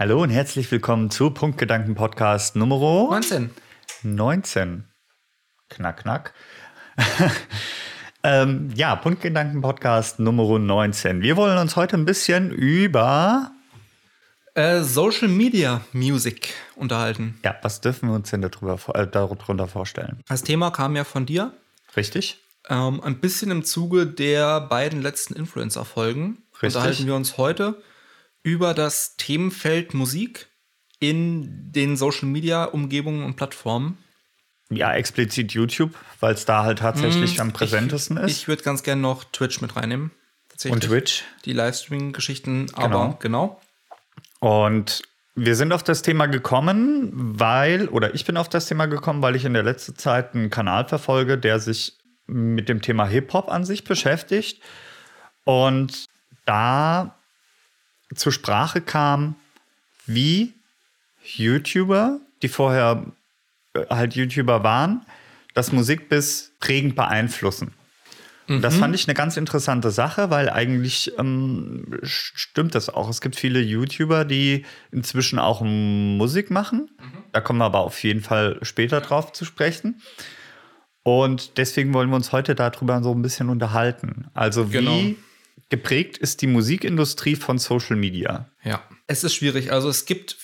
Hallo und herzlich willkommen zu Punktgedanken Podcast Nummer 19. 19. Knack, knack. ähm, ja, Punktgedanken Podcast Nummer 19. Wir wollen uns heute ein bisschen über Äh, Social Media Music unterhalten. ja, was dürfen wir uns denn darüber, äh, darunter vorstellen? Das Thema kam ja von dir. Richtig? Ähm, ein bisschen im Zuge der beiden letzten Influencer-Folgen unterhalten wir uns heute über das Themenfeld Musik in den Social Media Umgebungen und Plattformen. Ja, explizit YouTube, weil es da halt tatsächlich am präsentesten ich, ist. Ich würde ganz gerne noch Twitch mit reinnehmen. Und Twitch. Die Livestreaming-Geschichten, aber genau. Und wir sind auf das Thema gekommen, weil, oder ich bin auf das Thema gekommen, weil ich in der letzten Zeit einen Kanal verfolge, der sich mit dem Thema Hip-Hop an sich beschäftigt. Und da zur Sprache kam, wie YouTuber, die vorher äh, halt YouTuber waren, das Musikbiss prägend beeinflussen. Und das fand ich eine ganz interessante Sache, weil eigentlich ähm, stimmt das auch. Es gibt viele YouTuber, die inzwischen auch Musik machen. Da kommen wir aber auf jeden Fall später drauf zu sprechen. Und deswegen wollen wir uns heute darüber so ein bisschen unterhalten. Also Genau. Geprägt ist die Musikindustrie von Social Media? Ja. Es ist schwierig. Also es gibt,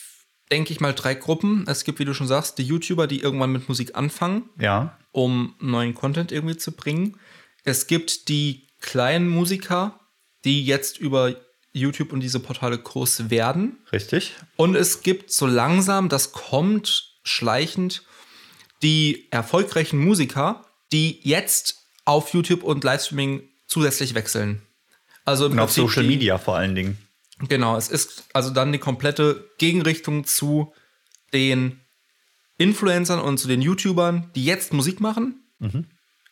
denke ich mal, drei Gruppen. Es gibt, wie du schon sagst, die YouTuber, die irgendwann mit Musik anfangen, Ja, um neuen Content irgendwie zu bringen. Es gibt die kleinen Musiker, die jetzt über YouTube und diese Portale groß werden. richtig? Und es gibt so langsam, das kommt schleichend, die erfolgreichen Musiker, die jetzt auf YouTube und Livestreaming zusätzlich wechseln. Also Und auf Social die- Media vor allen Dingen. Genau, es ist also dann die komplette Gegenrichtung zu den Influencern und zu den YouTubern, die jetzt Musik machen.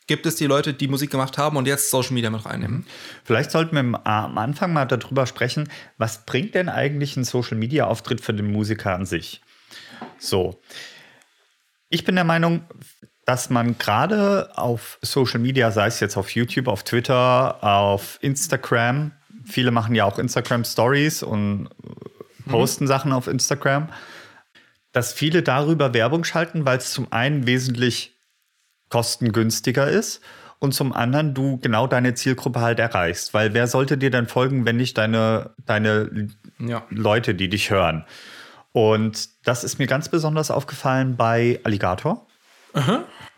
Gibt es die Leute, die Musik gemacht haben und jetzt Social Media mit reinnehmen? Vielleicht sollten wir am- Anfang mal darüber sprechen, was bringt denn eigentlich ein Social-Media-Auftritt für den Musiker an sich? So, ich bin der Meinung, dass man gerade auf Social Media, sei es jetzt auf YouTube, auf Twitter, auf Instagram, viele machen ja auch Instagram Stories und posten Sachen auf Instagram, dass viele darüber Werbung schalten, weil es zum einen wesentlich kostengünstiger ist und zum anderen du genau deine Zielgruppe halt erreichst. Weil wer sollte dir dann folgen, wenn nicht deine, deine Ja. Leute, die dich hören? Und das ist mir ganz besonders aufgefallen bei Alligator.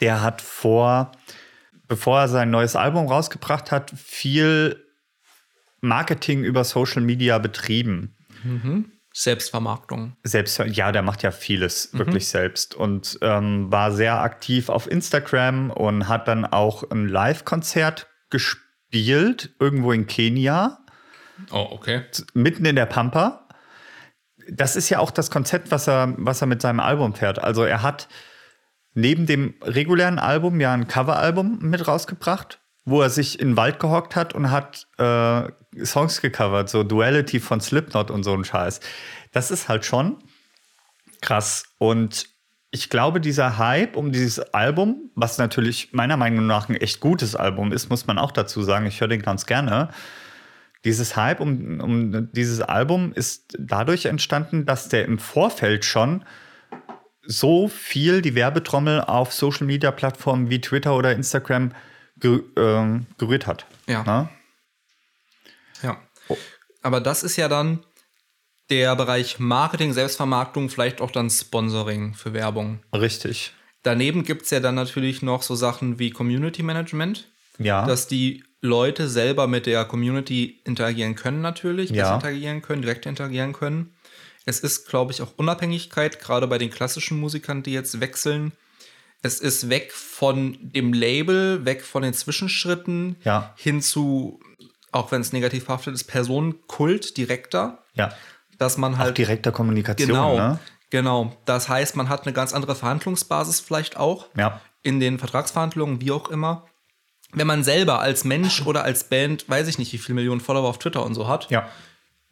Der hat vor, bevor er sein neues Album rausgebracht hat, viel Marketing über Social Media betrieben. Selbstvermarktung. Selbst, ja, der macht ja vieles wirklich selbst und ähm, war sehr aktiv auf Instagram und hat dann auch ein Live-Konzert gespielt, irgendwo in Kenia, Oh, okay. mitten in der Pampa. Das ist ja auch das Konzept, was er, was er mit seinem Album fährt. Also er hat neben dem regulären Album ja ein Coveralbum mit rausgebracht, wo er sich in den Wald gehockt hat und hat äh, Songs gecovert, so Duality von Slipknot und so ein Scheiß. Das ist halt schon krass. Und ich glaube, dieser Hype um dieses Album, was natürlich meiner Meinung nach ein echt gutes Album ist, muss man auch dazu sagen, ich höre den ganz gerne. Dieses Hype um, um dieses Album ist dadurch entstanden, dass der im Vorfeld schon so viel die Werbetrommel auf Social Media Plattformen wie Twitter oder Instagram ge ähm, gerührt hat. Ja. Na? Ja. Aber das ist ja dann der Bereich Marketing, Selbstvermarktung, vielleicht auch dann Sponsoring für Werbung. Richtig. Daneben gibt es ja dann natürlich noch so Sachen wie Community Management, Ja. dass die Leute selber mit der Community interagieren können natürlich, Ja. interagieren können, direkt interagieren können. Es ist, glaube ich, auch Unabhängigkeit, gerade bei den klassischen Musikern, die jetzt wechseln. Es ist weg von dem Label, weg von den Zwischenschritten, Ja. hin zu, auch wenn es negativ verhaftet ist, Personenkult direkter, ja. dass man Auch halt direkter Kommunikation, genau, ne? genau. Das heißt, man hat eine ganz andere Verhandlungsbasis vielleicht auch Ja. in den Vertragsverhandlungen, wie auch immer. Wenn man selber als Mensch oder als Band, weiß ich nicht, wie viele Millionen Follower auf Twitter und so hat, Ja.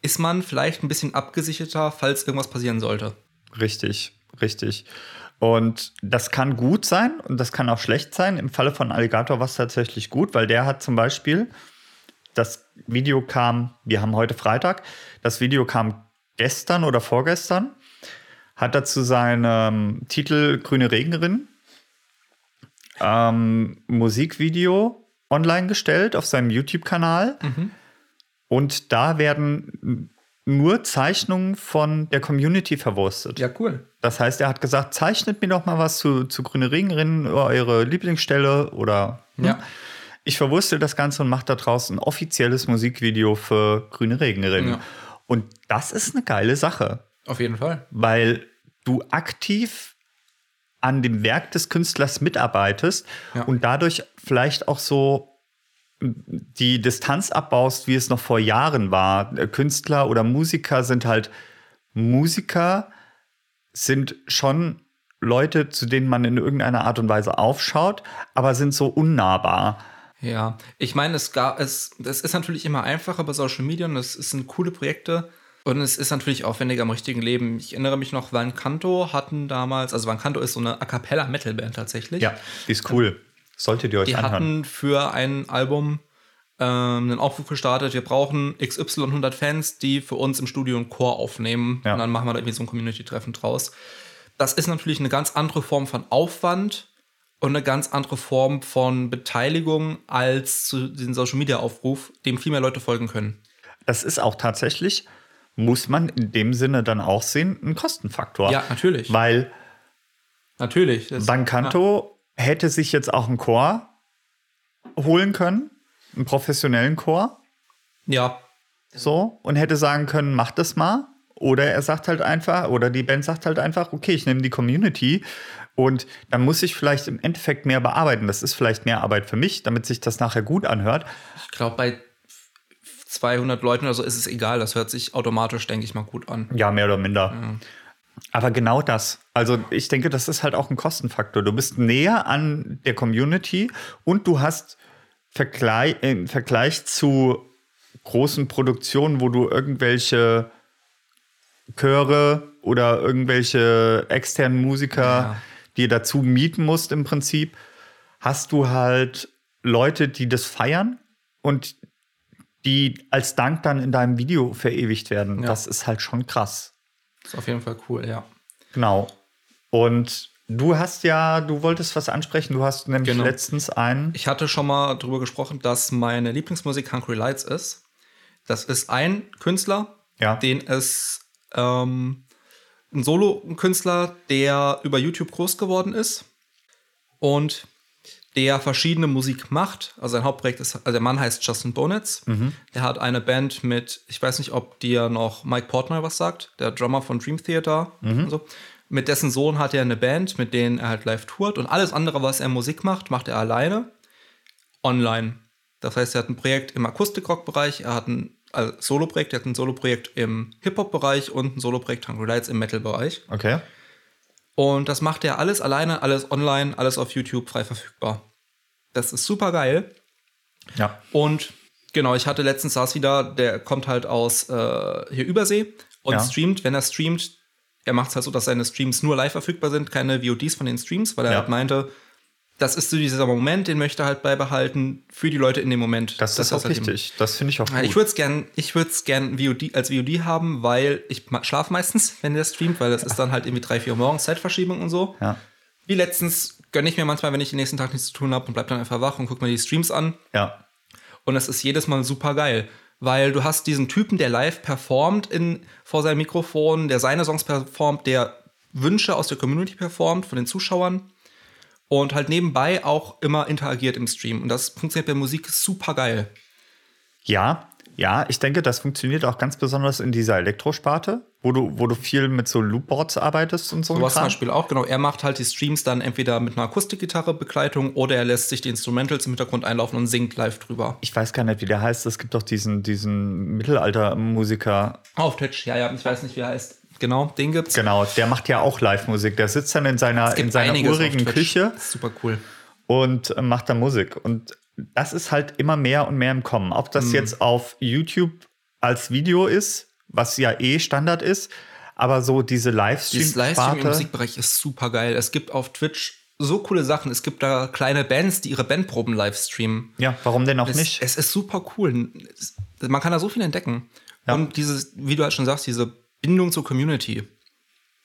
Ist man vielleicht ein bisschen abgesicherter, falls irgendwas passieren sollte. Richtig, richtig. Und das kann gut sein und das kann auch schlecht sein. Im Falle von Alligator war es tatsächlich gut, weil der hat zum Beispiel, das Video kam, wir haben heute Freitag, das Video kam gestern oder vorgestern hat er zu seinem Titel Grüne Regenerin ähm, Musikvideo online gestellt auf seinem YouTube-Kanal. Und da werden nur Zeichnungen von der Community verwurstet. Ja, cool. Das heißt, er hat gesagt, zeichnet mir doch mal was zu, zu Grüne Regenrinnen, eure Lieblingsstelle oder ne? Ja. ich verwurstel das Ganze und mache da draußen ein offizielles Musikvideo für Grüne Regenrinnen. Ja. Und das ist eine geile Sache, Auf jeden Fall. weil du aktiv an dem Werk des Künstlers mitarbeitest Ja. und dadurch vielleicht auch so die Distanz abbaust, wie es noch vor Jahren war. Künstler oder Musiker sind halt Musiker, sind schon Leute, zu denen man in irgendeiner Art und Weise aufschaut, aber sind so unnahbar. Ja, ich meine, es gab es, es ist natürlich immer einfacher bei Social Media und es sind coole Projekte und es ist natürlich aufwendiger im richtigen Leben. Ich erinnere mich noch, Van Canto hatten damals, also Van Canto ist so eine A cappella Metal Band tatsächlich. Ja, die ist cool. Solltet ihr euch Die anhören. hatten für ein Album ähm, einen Aufruf gestartet, wir brauchen XY 100 Fans, die für uns im Studio einen Chor aufnehmen. Ja. Und dann machen wir da irgendwie so ein Community-Treffen draus. Das ist natürlich eine ganz andere Form von Aufwand und eine ganz andere Form von Beteiligung als zu diesem Social-Media-Aufruf, dem viel mehr Leute folgen können. Das ist auch tatsächlich, muss man in dem Sinne dann auch sehen, ein Kostenfaktor. Ja, natürlich. Weil Natürlich. Das- Bancanto hätte sich jetzt auch einen Chor holen können, einen professionellen Chor, Ja, so, und hätte sagen können, mach das mal. Oder er sagt halt einfach, oder die Band sagt halt einfach, okay, ich nehme die Community und dann muss ich vielleicht im Endeffekt mehr bearbeiten. Das ist vielleicht mehr Arbeit für mich, damit sich das nachher gut anhört. ich glaube, bei 200 Leuten oder so ist es egal. Das hört sich automatisch, denke ich mal, gut an. Ja, mehr oder minder. Aber genau das. Also ich denke, das ist halt auch ein Kostenfaktor. Du bist näher an der Community und du hast Vergleich, im Vergleich zu großen Produktionen, wo du irgendwelche Chöre oder irgendwelche externen Musiker Ja. dir dazu mieten musst im Prinzip, hast du halt Leute, die das feiern und die als Dank dann in deinem Video verewigt werden. Ja. Das ist halt schon krass. Ist auf jeden Fall cool, ja. Genau. Und du hast ja, du wolltest was ansprechen. Du hast nämlich Genau. letztens einen. Ich hatte schon mal darüber gesprochen, dass meine Lieblingsmusik Hungry Lights ist. Das ist ein Künstler, Ja. den es ähm, ein Solo-Künstler, der über YouTube groß geworden ist und der verschiedene Musik macht. Also sein Hauptprojekt ist, also der Mann heißt Justin Bonitz. Der hat eine Band mit, ich weiß nicht, ob dir noch Mike Portnoy was sagt, der Drummer von Dream Theater und so. Mit dessen Sohn hat er eine Band, mit denen er halt live tourt und alles andere, was er Musik macht, macht er alleine online. Das heißt, er hat ein Projekt im Akustikrock-Bereich, er hat ein also Solo-Projekt, er hat ein Solo-Projekt im Hip-Hop-Bereich und ein Solo-Projekt Hungry Lights im Metal-Bereich. Okay. Und das macht er alles alleine, alles online, alles auf YouTube frei verfügbar. Das ist super geil. Ja. Und genau, ich hatte letztens saß wieder, der kommt halt aus äh, hier Übersee und Ja. streamt. Wenn er streamt, er macht es halt so, dass seine Streams nur live verfügbar sind, keine VODs von den Streams, weil er Ja. halt meinte, das ist so dieser Moment, den möchte er halt beibehalten für die Leute in dem Moment. Das, ist Dass auch halt eben-. Das finde ich auch ja, gut. Ich würde es gern, ich würde es gern VOD, als VOD haben, weil ich schlafe meistens, wenn der streamt, weil das ist dann halt irgendwie drei, vier Uhr morgens Zeitverschiebung und so. ja. Wie letztens gönne ich mir manchmal, wenn ich den nächsten Tag nichts zu tun habe und bleib dann einfach wach und guck mir die Streams an. Ja. Und es ist jedes Mal super geil, weil du hast diesen Typen, der live performt in, vor seinem Mikrofon, der seine Songs performt, der Wünsche aus der Community performt von den Zuschauern und halt nebenbei auch immer interagiert im Stream. Und das funktioniert bei Musik super geil. Ja. Ja, ich denke, das funktioniert auch ganz besonders in dieser Elektrosparte, wo du, wo du viel mit so Loopboards arbeitest und so. ein Sowas zum. Beispiel auch, genau. Er macht halt die Streams dann entweder mit einer Akustikgitarre Begleitung oder er lässt sich die Instrumentals im Hintergrund einlaufen und singt live drüber. Ich weiß gar nicht, wie der heißt. Es gibt doch diesen, diesen Mittelalter-Musiker. Auf Twitch, ja, ja, ich weiß nicht, wie er heißt. Genau, den gibt's. Genau, der macht ja auch Live-Musik. Der sitzt dann in seiner, in seiner urigen. Küche Das ist super cool. und äh, macht da Musik. Und das ist halt immer mehr und mehr im Kommen. Ob Mhm. das jetzt auf YouTube als Video ist, was ja eh Standard ist, aber so diese Dieses Livestream im. Musikbereich ist super geil. Es gibt auf Twitch so coole Sachen. Es gibt da kleine Bands, die ihre Bandproben livestreamen. Ja, warum denn auch Es, nicht? es ist super cool. Man kann da so viel entdecken. Ja. Und dieses, wie du halt schon sagst, diese Bindung zur Community.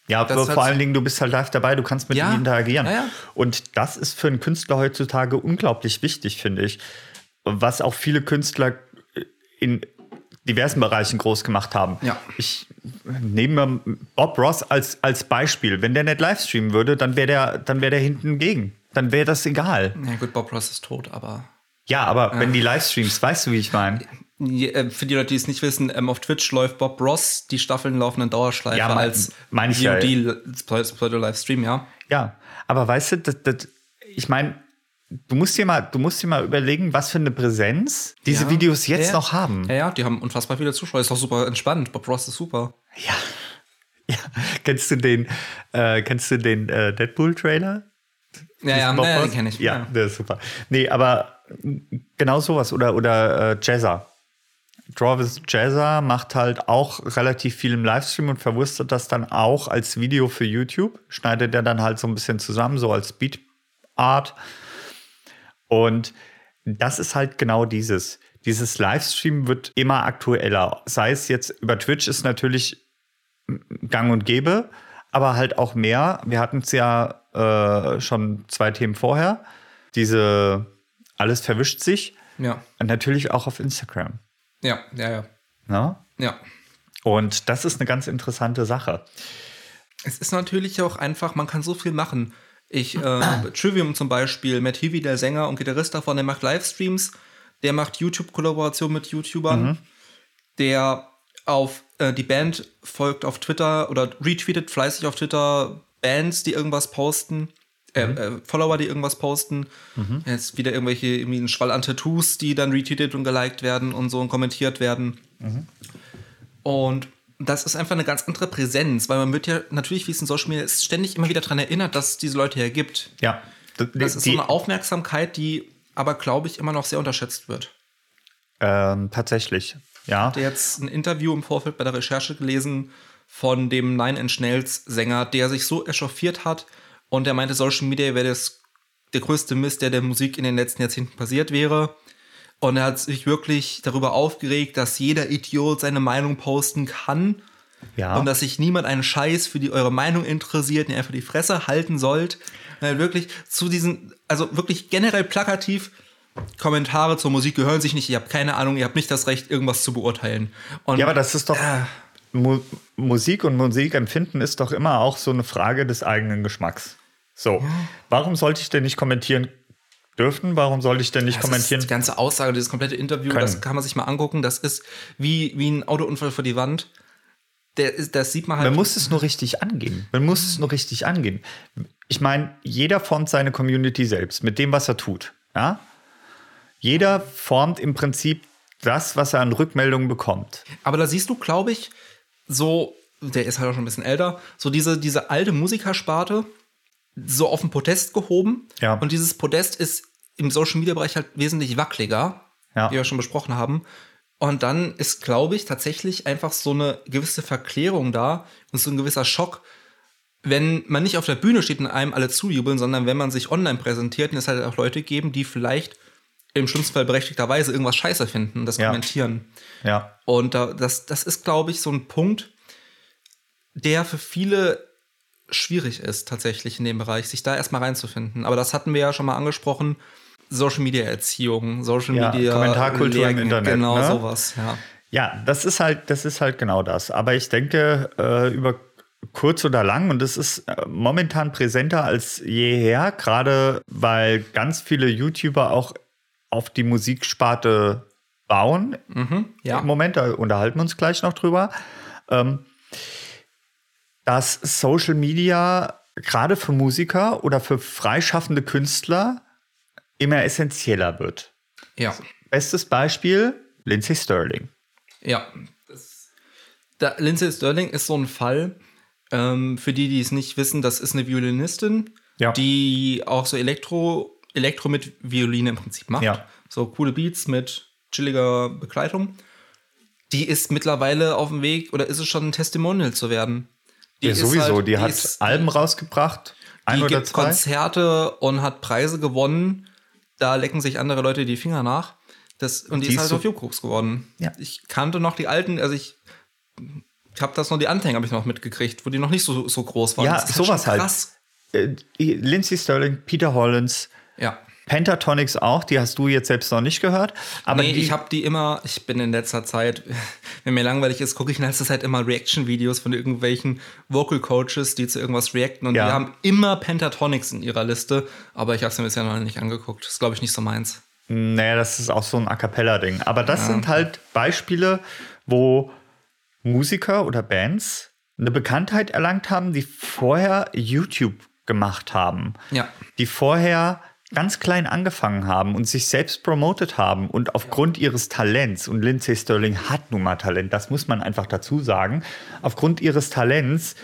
Ja, Das vor allen Dingen, du bist halt live dabei, du kannst mit Ja, ihm interagieren. ja, ja. Und das ist für einen Künstler heutzutage unglaublich wichtig, finde ich. Was auch viele Künstler in diversen Bereichen groß gemacht haben. Ja. Ich nehme Bob Ross als, als Beispiel. Wenn der nicht livestreamen würde, dann wäre der, dann wäre der hinten gegen. Dann wäre das egal. Ja, gut, Bob Ross ist tot, aber. Ja, aber wenn die Livestreams, weißt du, wie ich meine? Ja, äh, Für die Leute, die es nicht wissen, ähm, auf Twitch läuft Bob Ross, die Staffeln laufen in Dauerschleife Ja, mein- als mein ich ja. VOD-Livestream, ja. Ja, aber weißt du, das, das, ich meine, du musst dir mal, du musst dir mal überlegen, was für eine Präsenz diese Ja. Videos jetzt ja, noch haben. Ja, ja, die haben unfassbar viele Zuschauer. Ist doch super entspannt. Bob Ross ist super. Ja. ja. Kennst du den, äh, kennst du den äh, Deadpool-Trailer? Ja, ja, Bob ja, Ross? den kenne ich. Ja, der ist super. Nee, aber genau sowas. Oder, oder äh, Jazzer. Travis Jazzer macht halt auch relativ viel im Livestream und verwurstet das dann auch als Video für YouTube. Schneidet er dann halt so ein bisschen zusammen, so als Beat-Art. Und das ist halt genau dieses. Dieses Livestream wird immer aktueller. Sei es jetzt über Twitch ist natürlich gang und gäbe, aber halt auch mehr. Wir hatten es ja äh, schon zwei Themen vorher. Diese alles verwischt sich. Ja, Und natürlich auch auf Instagram. Ja, ja, ja. Ne? Ja. Und das ist eine ganz interessante Sache. Es ist natürlich auch einfach, man kann so viel machen. Ich, äh, Trivium zum Beispiel, Matt Heavy, der Sänger und Gitarrist davon, der macht Livestreams, der macht YouTube-Kollaboration mit YouTubern, der auf äh, die Band folgt auf Twitter oder retweetet fleißig auf Twitter Bands, die irgendwas posten, äh, äh, Follower, die irgendwas posten. Jetzt wieder irgendwelche, irgendwie ein Schwall an Tattoos, die dann retweetet und geliked werden und so und kommentiert werden. Und das ist einfach eine ganz andere Präsenz, weil man wird ja natürlich, wie es in Social Media ist, ständig immer wieder daran erinnert, dass es diese Leute hier gibt. Ja. D- Das ist die, so eine Aufmerksamkeit, die aber, glaube ich, immer noch sehr unterschätzt wird. ähm, tatsächlich. Ja. Ich hatte jetzt ein Interview im Vorfeld bei der Recherche gelesen von dem Nine Inch Nails Sänger, der sich so echauffiert hat und der meinte, Social Media wäre das der größte Mist, der der Musik in den letzten Jahrzehnten passiert wäre. Und er hat sich wirklich darüber aufgeregt, dass jeder Idiot seine Meinung posten kann Ja. und dass sich niemand einen Scheiß für die eure Meinung interessiert, und ihr einfach die Fresse halten sollt. Äh, wirklich zu diesen, also wirklich generell plakativ, Kommentare zur Musik gehören sich nicht, ihr habt keine Ahnung, ihr habt nicht das Recht, irgendwas zu beurteilen. Und Ja, aber das ist doch. Äh. Mu Musik und Musikempfinden ist doch immer auch so eine Frage des eigenen Geschmacks. So, warum sollte ich denn nicht kommentieren dürfen? Warum sollte ich denn nicht das ist kommentieren? die ganze Aussage, dieses komplette Interview, Können. das kann man sich mal angucken. Das ist wie, wie ein Autounfall vor die Wand. Der ist, das sieht man halt. Man muss es nur richtig angehen. Man muss es nur richtig angehen. Ich meine, jeder formt seine Community selbst mit dem, was er tut. Ja? Jeder formt im Prinzip das, was er an Rückmeldungen bekommt. Aber da siehst du, glaube ich, so, der ist halt auch schon ein bisschen älter, so diese, diese alte Musikersparte so auf den Podest gehoben. Ja. Und dieses Podest ist im Social Media Bereich halt wesentlich wackeliger, Ja. wie wir schon besprochen haben. Und dann ist, glaube ich, tatsächlich einfach so eine gewisse Verklärung da und so ein gewisser Schock, wenn man nicht auf der Bühne steht und einem alle zujubeln, sondern wenn man sich online präsentiert und es halt auch Leute geben, die vielleicht im schlimmsten Fall berechtigterweise irgendwas scheiße finden und das Ja. kommentieren. Ja. Und da, das, das ist, glaube ich, so ein Punkt, der für viele schwierig ist, tatsächlich in dem Bereich, sich da erstmal reinzufinden. Aber das hatten wir ja schon mal angesprochen. Social Media Erziehung, Social Ja, Media Kommentarkultur im Lehrgänge, Internet, Genau ne? sowas, ja. Ja, das ist halt, das ist halt genau das. Aber ich denke, äh, über kurz oder lang, und das ist äh, momentan präsenter als jeher, gerade weil ganz viele YouTuber auch auf die Musiksparte bauen. Ja. Im Moment, da unterhalten wir uns gleich noch drüber. Ähm, dass Social Media gerade für Musiker oder für freischaffende Künstler immer essentieller wird. Ja. Bestes Beispiel, Lindsay Sterling. Ja. Das, da, Lindsay Sterling ist so ein Fall, ähm, für die, die es nicht wissen, das ist eine Violinistin, Ja. die auch so Elektro, Elektro mit Violine im Prinzip macht. Ja. So coole Beats mit chilliger Begleitung. Die ist mittlerweile auf dem Weg, oder ist es schon ein Testimonial zu werden? Die Ja, sowieso. halt- die, hat ist- Alben rausgebracht. Ein die oder gibt zwei. Konzerte und hat Preise gewonnen. Da lecken sich andere Leute die Finger nach. Das, und die, Die ist halt so- auf Jukux geworden. Ja. Ich kannte noch die alten, also ich Ich habe das noch, die Anfänge habe ich noch mitgekriegt, wo die noch nicht so, so groß waren. Ja, ist sowas halt. Äh, Lindsay Sterling, Peter Hollins, Ja. Pentatonics auch, die hast du jetzt selbst noch nicht gehört. Aber nee, ich habe die immer, ich bin in letzter Zeit, wenn mir langweilig ist, gucke ich in letzter Zeit immer Reaction-Videos von irgendwelchen Vocal Coaches, die zu irgendwas reacten und Ja. die haben immer Pentatonics in ihrer Liste, aber ich habe es mir bisher noch nicht angeguckt. Das ist, glaube ich, nicht so meins. Naja, das ist auch so ein A Cappella-Ding. Aber das sind halt Beispiele, wo Musiker oder Bands eine Bekanntheit erlangt haben, die vorher YouTube gemacht haben. Ja. Die vorher ganz klein angefangen haben und sich selbst promotet haben und aufgrund ihres Talents, und Lindsay Sterling hat nun mal Talent, das muss man einfach dazu sagen, aufgrund ihres Talents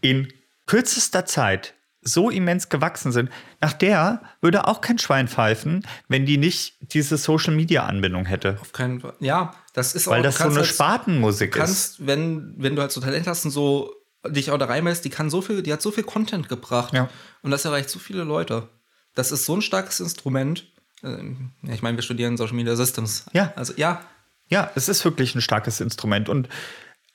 in kürzester Zeit so immens gewachsen sind. Nach der würde auch kein Schwein pfeifen, wenn die nicht diese Social-Media-Anbindung hätte. Auf keinen Fall. Ja, das ist Weil auch, das so eine als- Spartenmusik Du ist. kannst, wenn, wenn du halt so Talent hast und so dich auch da reinmesst, die kann so viel, die hat so viel Content gebracht. Ja. Und das erreicht so viele Leute. Das ist so ein starkes Instrument. Ähm, Ja, ich meine, wir studieren Social Media Systems. Ja. Also ja, Ja, es ist wirklich ein starkes Instrument und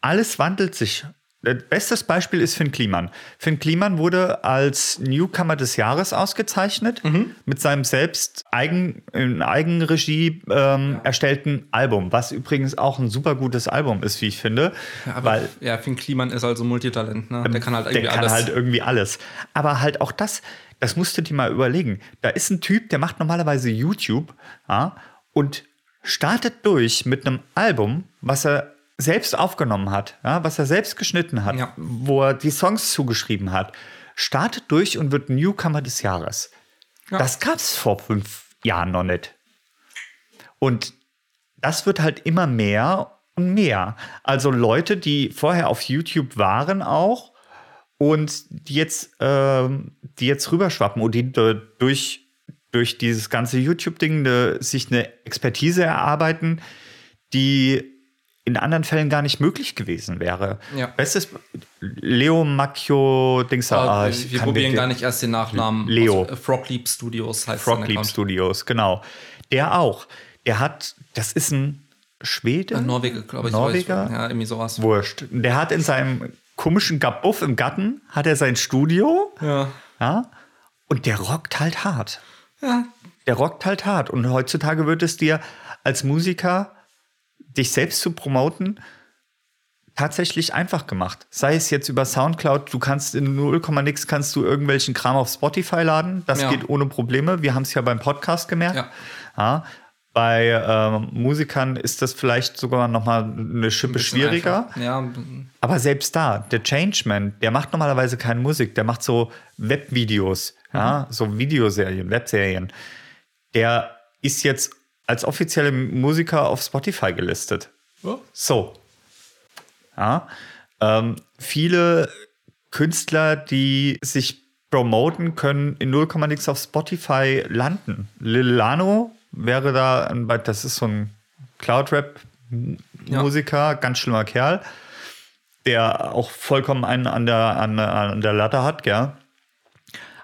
alles wandelt sich. Das Bestes Beispiel ist Finn Kliman. Finn Kliman wurde als Newcomer des Jahres ausgezeichnet mit seinem selbst eigen, in Eigenregie ähm, erstellten Album, was übrigens auch ein super gutes Album ist, wie ich finde, aber weil ja, Finn Kliman ist also Multitalent, ne? Der kann halt irgendwie der kann alles. halt irgendwie alles. Aber halt auch das, das musst du dir mal überlegen. Da ist ein Typ, der macht normalerweise YouTube ja, und startet durch mit einem Album, was er selbst aufgenommen hat, ja, was er selbst geschnitten hat, Ja. wo er die Songs zugeschrieben hat, startet durch und wird Newcomer des Jahres. Ja. Das gab es vor fünf Jahren noch nicht. Und das wird halt immer mehr und mehr. Also Leute, die vorher auf YouTube waren auch und die jetzt, ähm, die jetzt rüberschwappen und die durch, durch dieses ganze YouTube-Ding ne, sich eine Expertise erarbeiten, die in anderen Fällen gar nicht möglich gewesen wäre. Ja. Bestes Leo Macchio Dings Aber ah, wir probieren gar nicht erst den Nachnamen. Leo. Also, äh, Frog Leap Studios heißt Frog Leap. Studios, genau. Der auch. Der hat, das ist ein Schwede? Äh, Norweger, glaube ich. Norweger? Ja, irgendwie sowas. Wurscht. Der hat in seinem komischen Gabuff im Garten, hat er sein Studio, Ja. ja, und der rockt halt hart. Ja. Der rockt halt hart. Und heutzutage wird es dir als Musiker, dich selbst zu promoten, tatsächlich einfach gemacht. Sei es jetzt über Soundcloud, du kannst in 0, nix kannst du irgendwelchen Kram auf Spotify laden. Das Ja. geht ohne Probleme. Wir haben es ja beim Podcast gemerkt. Ja. Ja. Bei ähm, Musikern ist das vielleicht sogar noch mal eine Schippe Bisschen schwieriger. Ja, Aber selbst da, der Changeman, der macht normalerweise keine Musik, der macht so Webvideos, ja, so Videoserien, Webserien. Der ist jetzt als offizielle Musiker auf Spotify gelistet. Oh. So. Ja. Ähm, viele Künstler, die sich promoten, können in 0, nix auf Spotify landen. Lil Lano wäre da, ein, das ist so ein Cloud-Rap-Musiker, ganz schlimmer Kerl, der auch vollkommen einen an der, an, an der Latte hat, gell?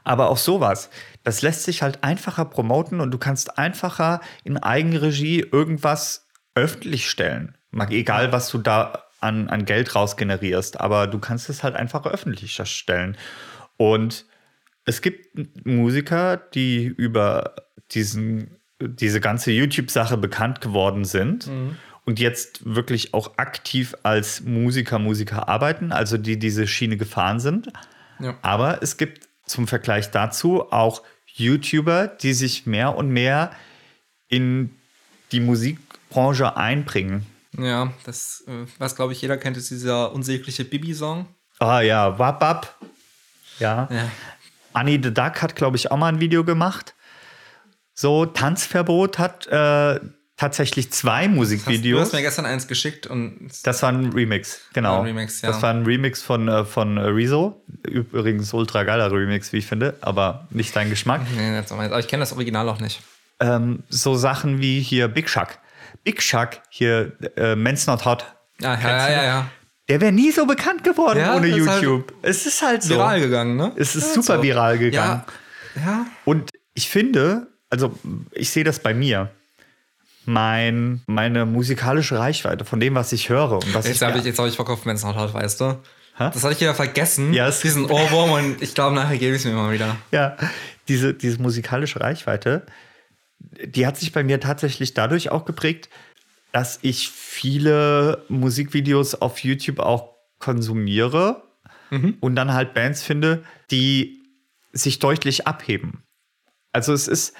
Aber auch sowas, das lässt sich halt einfacher promoten und du kannst einfacher in Eigenregie irgendwas öffentlich stellen. Mag egal, was du da an, an Geld raus generierst, aber du kannst es halt einfacher öffentlich stellen. Und es gibt Musiker, die über diesen, diese ganze YouTube-Sache bekannt geworden sind und jetzt wirklich auch aktiv als Musiker, Musiker arbeiten, also die diese Schiene gefahren sind. Ja. Aber es gibt zum Vergleich dazu auch YouTuber, die sich mehr und mehr in die Musikbranche einbringen. ja, das, äh, was glaube ich jeder kennt, ist dieser unsägliche Bibi-Song. Ah ja, Wap Wap. Ja. Ja. Annie the Duck hat, glaube ich, auch mal ein Video gemacht. So, Tanzverbot hat äh, tatsächlich zwei Du hast Musikvideos. mir gestern eins geschickt und Das war ein Remix, genau. Ein Remix, ja. Das war ein Remix von, äh, von äh, Rezo. Übrigens ultra geiler Remix, wie ich finde, aber nicht dein Geschmack. nee, meins. aber ich kenne das Original auch nicht. ähm, so Sachen wie hier Big Shark. Big Shark, hier äh, Men's Not Hot. Ja, ja, ja, ja, ja. Der wäre nie so bekannt geworden Ja, ohne das halt YouTube. es ist halt so. Viral gegangen, ne? Es ist Ja, super so. viral gegangen. Ja. Und ich finde, also ich sehe das bei mir. mein, meine musikalische Reichweite von dem, was ich höre. Und was Jetzt ich, habe ich, jetzt hab ich Bock auf Men's Not Hot, weißt du? Hä? Das hatte ich wieder vergessen. Ja, es- diesen Ohrwurm und ich glaube, nachher gebe ich es mir mal wieder. ja, diese, diese musikalische Reichweite, die hat sich bei mir tatsächlich dadurch auch geprägt, dass ich viele Musikvideos auf YouTube auch konsumiere und dann halt Bands finde, die sich deutlich abheben. Also es ist,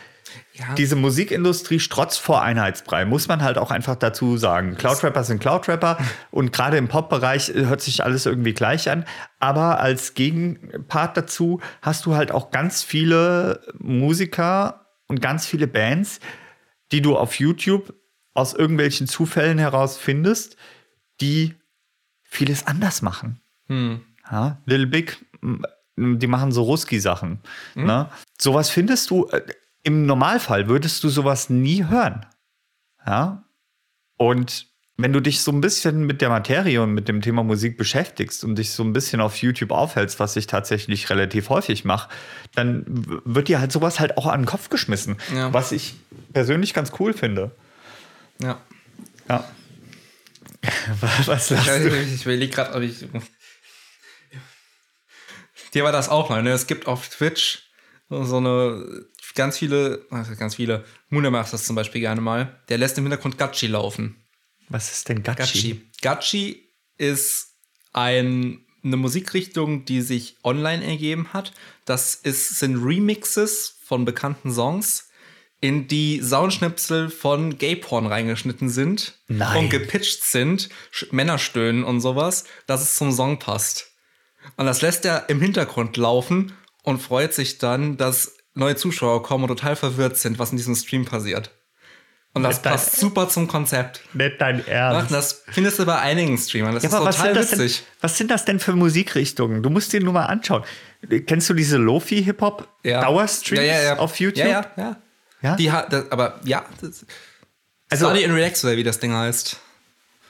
Ja. diese Musikindustrie strotzt vor Einheitsbrei, muss man halt auch einfach dazu sagen. Cloudrapper sind Cloudrapper und gerade im Pop-Bereich hört sich alles irgendwie gleich an. Aber als Gegenpart dazu hast du halt auch ganz viele Musiker und ganz viele Bands, die du auf YouTube aus irgendwelchen Zufällen heraus findest, die vieles anders machen. Ja, Little Big, die machen so Ruski-Sachen. Ne? Sowas findest du, äh, im Normalfall würdest du sowas nie hören. Ja. Und wenn du dich so ein bisschen mit der Materie und mit dem Thema Musik beschäftigst und dich so ein bisschen auf YouTube aufhältst, was ich tatsächlich relativ häufig mache, dann wird dir halt sowas halt auch an den Kopf geschmissen. Ja. Was ich persönlich ganz cool finde. Ja. Ja. Was Ich, lachst du? ich, ich überlege gerade, ob ich. Dir war das auch mal, ne? Es gibt auf Twitch so eine ganz viele, also ganz viele, Mune macht das zum Beispiel gerne mal. Der lässt im Hintergrund Gachi laufen. Was ist denn Gachi? Gachi. Gachi ist ein, eine Musikrichtung, die sich online ergeben hat. Das ist, sind Remixes von bekannten Songs, in die Soundschnipsel von Gay-Porn reingeschnitten sind Nein. und gepitcht sind, Sch- Männerstöhnen und sowas, dass es zum Song passt. Und das lässt er im Hintergrund laufen und freut sich dann, dass neue Zuschauer kommen und total verwirrt sind, was in diesem Stream passiert. Und das Mit passt super zum Konzept. Nicht dein Ach, Ernst. das findest du bei einigen Streamern. Das Ja, ist total das denn, witzig. was sind das denn für Musikrichtungen? Du musst dir nur mal anschauen. Kennst du diese Lofi-Hip-Hop-Dauerstreams ja, ja, ja. auf YouTube? Ja, ja, ja. Ja? Die hat, das, aber ja, das, Also- Study and Relax oder wie das Ding heißt.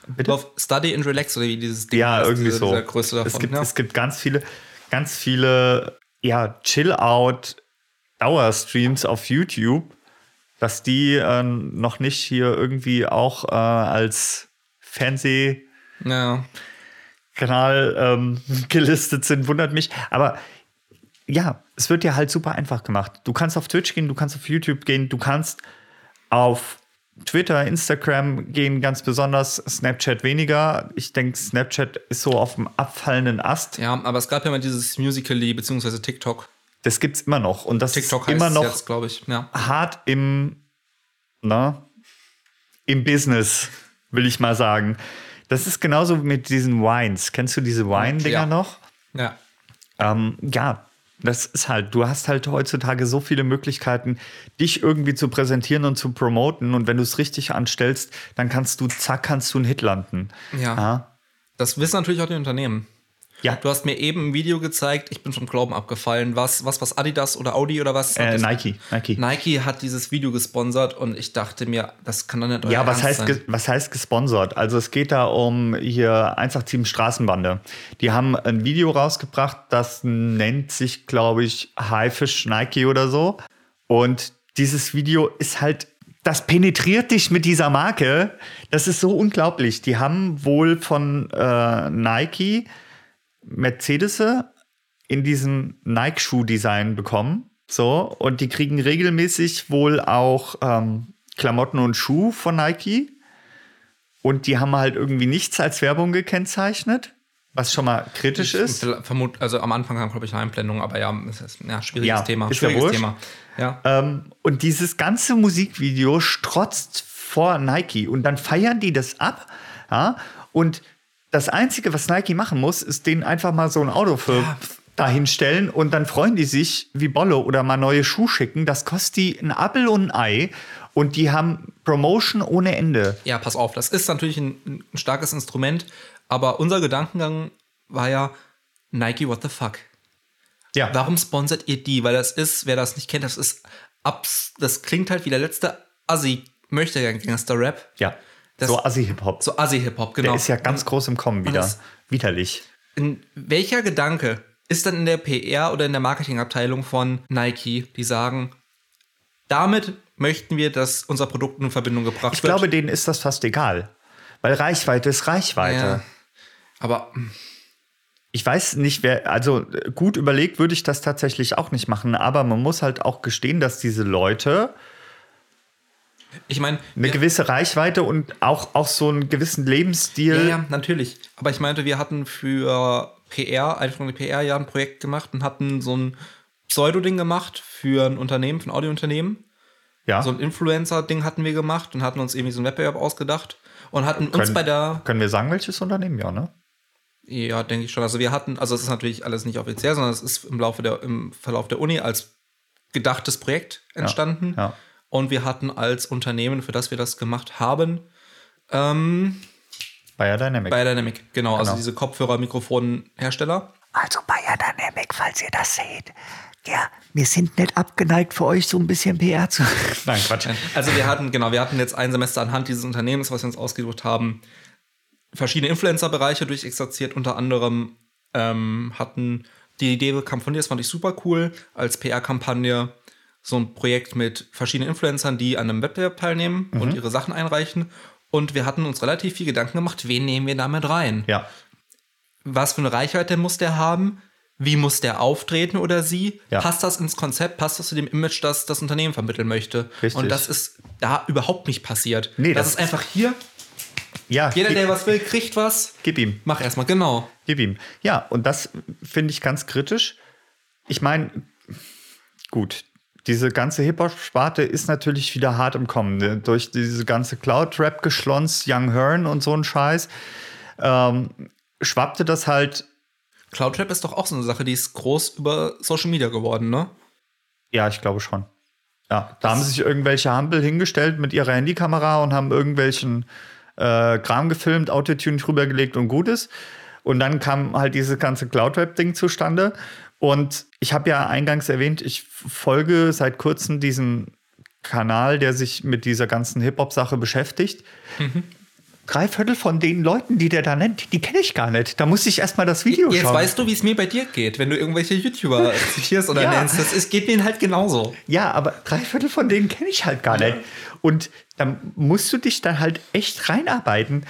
Bitte? Auf Study and Relax oder wie dieses Ding Ja, heißt. irgendwie dieser, so. Davon. es, gibt, ja. es gibt ganz viele, ganz viele ja, Chill-Out Dauerstreams auf YouTube, dass die äh, noch nicht hier irgendwie auch äh, als Fernsehkanal ja. ähm, gelistet sind, wundert mich. Aber ja, es wird dir halt super einfach gemacht. Du kannst auf Twitch gehen, du kannst auf YouTube gehen, du kannst auf Twitter, Instagram gehen, ganz besonders, Snapchat weniger. Ich denke, Snapchat ist so auf dem abfallenden Ast. ja, aber es gab ja mal dieses Musical.ly beziehungsweise TikTok. Das gibt's immer noch. Und das TikTok ist immer es noch jetzt, glaube ich. Ja. hart im, na, im Business, will ich mal sagen. Das ist genauso mit diesen Wines. Kennst du diese Wine-Dinger Ja. noch? ja. Ähm, ja, das ist halt, du hast halt heutzutage so viele Möglichkeiten, dich irgendwie zu präsentieren und zu promoten. Und wenn du es richtig anstellst, dann kannst du, zack, kannst du einen Hit landen. Ja. Ja. Das wissen natürlich auch die Unternehmen. Ja. Du hast mir eben ein Video gezeigt, ich bin vom Glauben abgefallen. Was, was, was Adidas oder Audi oder was? Äh, Nike, Nike. Nike hat dieses Video gesponsert und ich dachte mir, das kann doch nicht euer Ja, was Ernst heißt, sein. was heißt gesponsert? Also es geht da um hier 187 Straßenbande. Die haben ein Video rausgebracht, das nennt sich, glaube ich, Haifisch Nike oder so. Und dieses Video ist halt, das penetriert dich mit dieser Marke. Das ist so unglaublich. Die haben wohl von äh, Nike Mercedes in diesem Nike-Schuh-Design bekommen. So, und die kriegen regelmäßig wohl auch ähm, Klamotten und Schuh von Nike. Und die haben halt irgendwie nichts als Werbung gekennzeichnet, was schon mal kritisch ist. Vermut, also am Anfang kam, glaube ich, eine Einblendung, aber ja, es ist ja schwieriges Ja, Thema. ist Schwieriges. Thema. Ja. Ähm, und dieses ganze Musikvideo strotzt vor Nike und dann feiern die das ab. Ja? Und das Einzige, was Nike machen muss, ist denen einfach mal so ein Auto für dahinstellen und dann freuen die sich wie Bolle oder mal neue Schuhe schicken. Das kostet die ein Appel und ein Ei und die haben Promotion ohne Ende. ja, pass auf, das ist natürlich ein, ein starkes Instrument, aber unser Gedankengang war ja, Nike, what the fuck? Ja, Warum sponsert ihr die? Weil das ist, wer das nicht kennt, das ist abs, das klingt halt wie der letzte Assi möchte Gangster-Rap. ja. Das- so Assi-Hip-Hop. So Assi-Hip-Hop, genau. Der ist ja ganz groß im Kommen wieder. das- Widerlich. In welcher Gedanke ist dann in der PR oder in der Marketingabteilung von Nike, die sagen, damit möchten wir, dass unser Produkt in Verbindung gebracht Ich wird? glaube, denen ist das fast egal. Weil Reichweite ist Reichweite. ja. Aber Ich weiß nicht, wer, also gut überlegt würde ich das tatsächlich auch nicht machen, aber man muss halt auch gestehen, dass diese Leute ich meine, eine gewisse Reichweite und auch, auch so einen gewissen Lebensstil. Ja, ja, natürlich. Aber ich meinte, wir hatten für PR, Einführung der PR, ja ein Projekt gemacht und hatten so ein Pseudo-Ding gemacht für ein Unternehmen, für ein Audiounternehmen. Ja. So ein Influencer-Ding hatten wir gemacht und hatten uns irgendwie so einen Wettbewerb ausgedacht und hatten uns können, bei der, können wir sagen, welches Unternehmen? Ja, ne? ja, denke ich schon. Also wir hatten, also es ist natürlich alles nicht offiziell, sondern es ist im Laufe der, im Verlauf der Uni als gedachtes Projekt entstanden. Ja. Und wir hatten als Unternehmen, für das wir das gemacht haben, ähm, Bayer Dynamic. Biodynamic, genau, also Genau. diese Kopfhörer-Mikrofonen-Hersteller. Also Bayer Dynamic, falls ihr das seht. Ja, wir sind nicht abgeneigt für euch so ein bisschen PR zu. Nein, Quatsch. Also wir hatten, genau, wir hatten jetzt ein Semester anhand dieses Unternehmens, was wir uns ausgesucht haben, verschiedene Influencer-Bereiche durchexerziert. Unter anderem ähm, hatten die Idee kam von dir, das fand ich super cool, als PR-Kampagne so ein Projekt mit verschiedenen Influencern, die an einem Wettbewerb teilnehmen und ihre Sachen einreichen. Und wir hatten uns relativ viel Gedanken gemacht, wen nehmen wir damit rein? Ja. was für eine Reichweite muss der haben? Wie muss der auftreten oder sie? Ja. Passt das ins Konzept? Passt das zu dem Image, das das Unternehmen vermitteln möchte? Richtig. Und das ist da überhaupt nicht passiert. Nee, das, das ist einfach hier. Ja, Jeder, gib, der was will, kriegt was. gib ihm. Mach erstmal, genau. Gib ihm. Ja, und das finde ich ganz kritisch. Ich meine, gut, diese ganze Hip-Hop-Sparte ist natürlich wieder hart im Kommen. Ne? Durch diese ganze Cloud-Rap-Geschlons, Young Hearn und so ein Scheiß, ähm, schwappte das halt, Cloud-Rap ist doch auch so eine Sache, die ist groß über Social Media geworden, ne? ja, ich glaube schon. Ja, da haben sich irgendwelche Hampel hingestellt mit ihrer Handykamera und haben irgendwelchen äh, Kram gefilmt, Autotune drüber gelegt und gut ist. Und dann kam halt dieses ganze Cloud-Rap-Ding zustande. Und ich habe ja eingangs erwähnt, ich folge seit kurzem diesem Kanal, der sich mit dieser ganzen Hip-Hop-Sache beschäftigt. Drei Viertel von den Leuten, die der da nennt, die kenne ich gar nicht. Da muss ich erstmal das Video Jetzt schauen. weißt du, wie es mir bei dir geht, wenn du irgendwelche YouTuber zitierst oder Ja. nennst. Das ist, geht mir halt genauso. Ja, aber drei Viertel von denen kenne ich halt gar nicht. Und dann musst du dich dann halt echt reinarbeiten,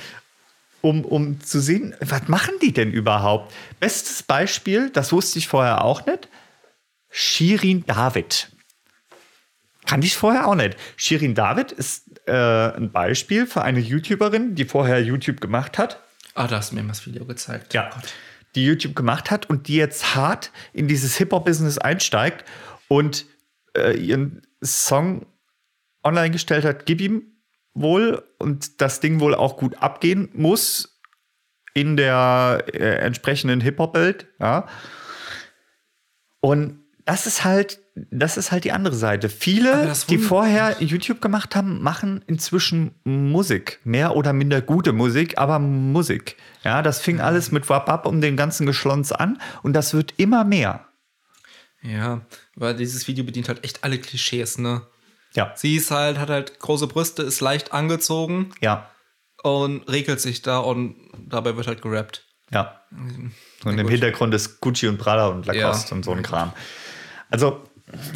um, um zu sehen, was machen die denn überhaupt? Bestes Beispiel, das wusste ich vorher auch nicht, Shirin David. Kannte ich vorher auch nicht. Shirin David ist äh, ein Beispiel für eine YouTuberin, die vorher YouTube gemacht hat. Ah, da hast du mir mal das Video gezeigt. Ja. Die YouTube gemacht hat und die jetzt hart in dieses Hip-Hop-Business einsteigt und äh, ihren Song online gestellt hat, gib ihm wohl und das Ding wohl auch gut abgehen muss in der äh, entsprechenden Hip-Hop-Welt. Ja. Und das ist halt, das ist halt die andere Seite. Viele, die vorher YouTube gemacht haben, machen inzwischen Musik. Mehr oder minder gute Musik, aber Musik. Ja, das fing alles mit Wap Up um den ganzen Geschlons an und das wird immer mehr. Ja, weil dieses Video bedient halt echt alle Klischees, ne? Ja. Sie ist halt, hat halt große Brüste, ist leicht angezogen Ja. und regelt sich da und dabei wird halt gerappt. Ja. Und im gut. Hintergrund ist Gucci und Prada und Lacoste Ja. und so ein Kram. Also,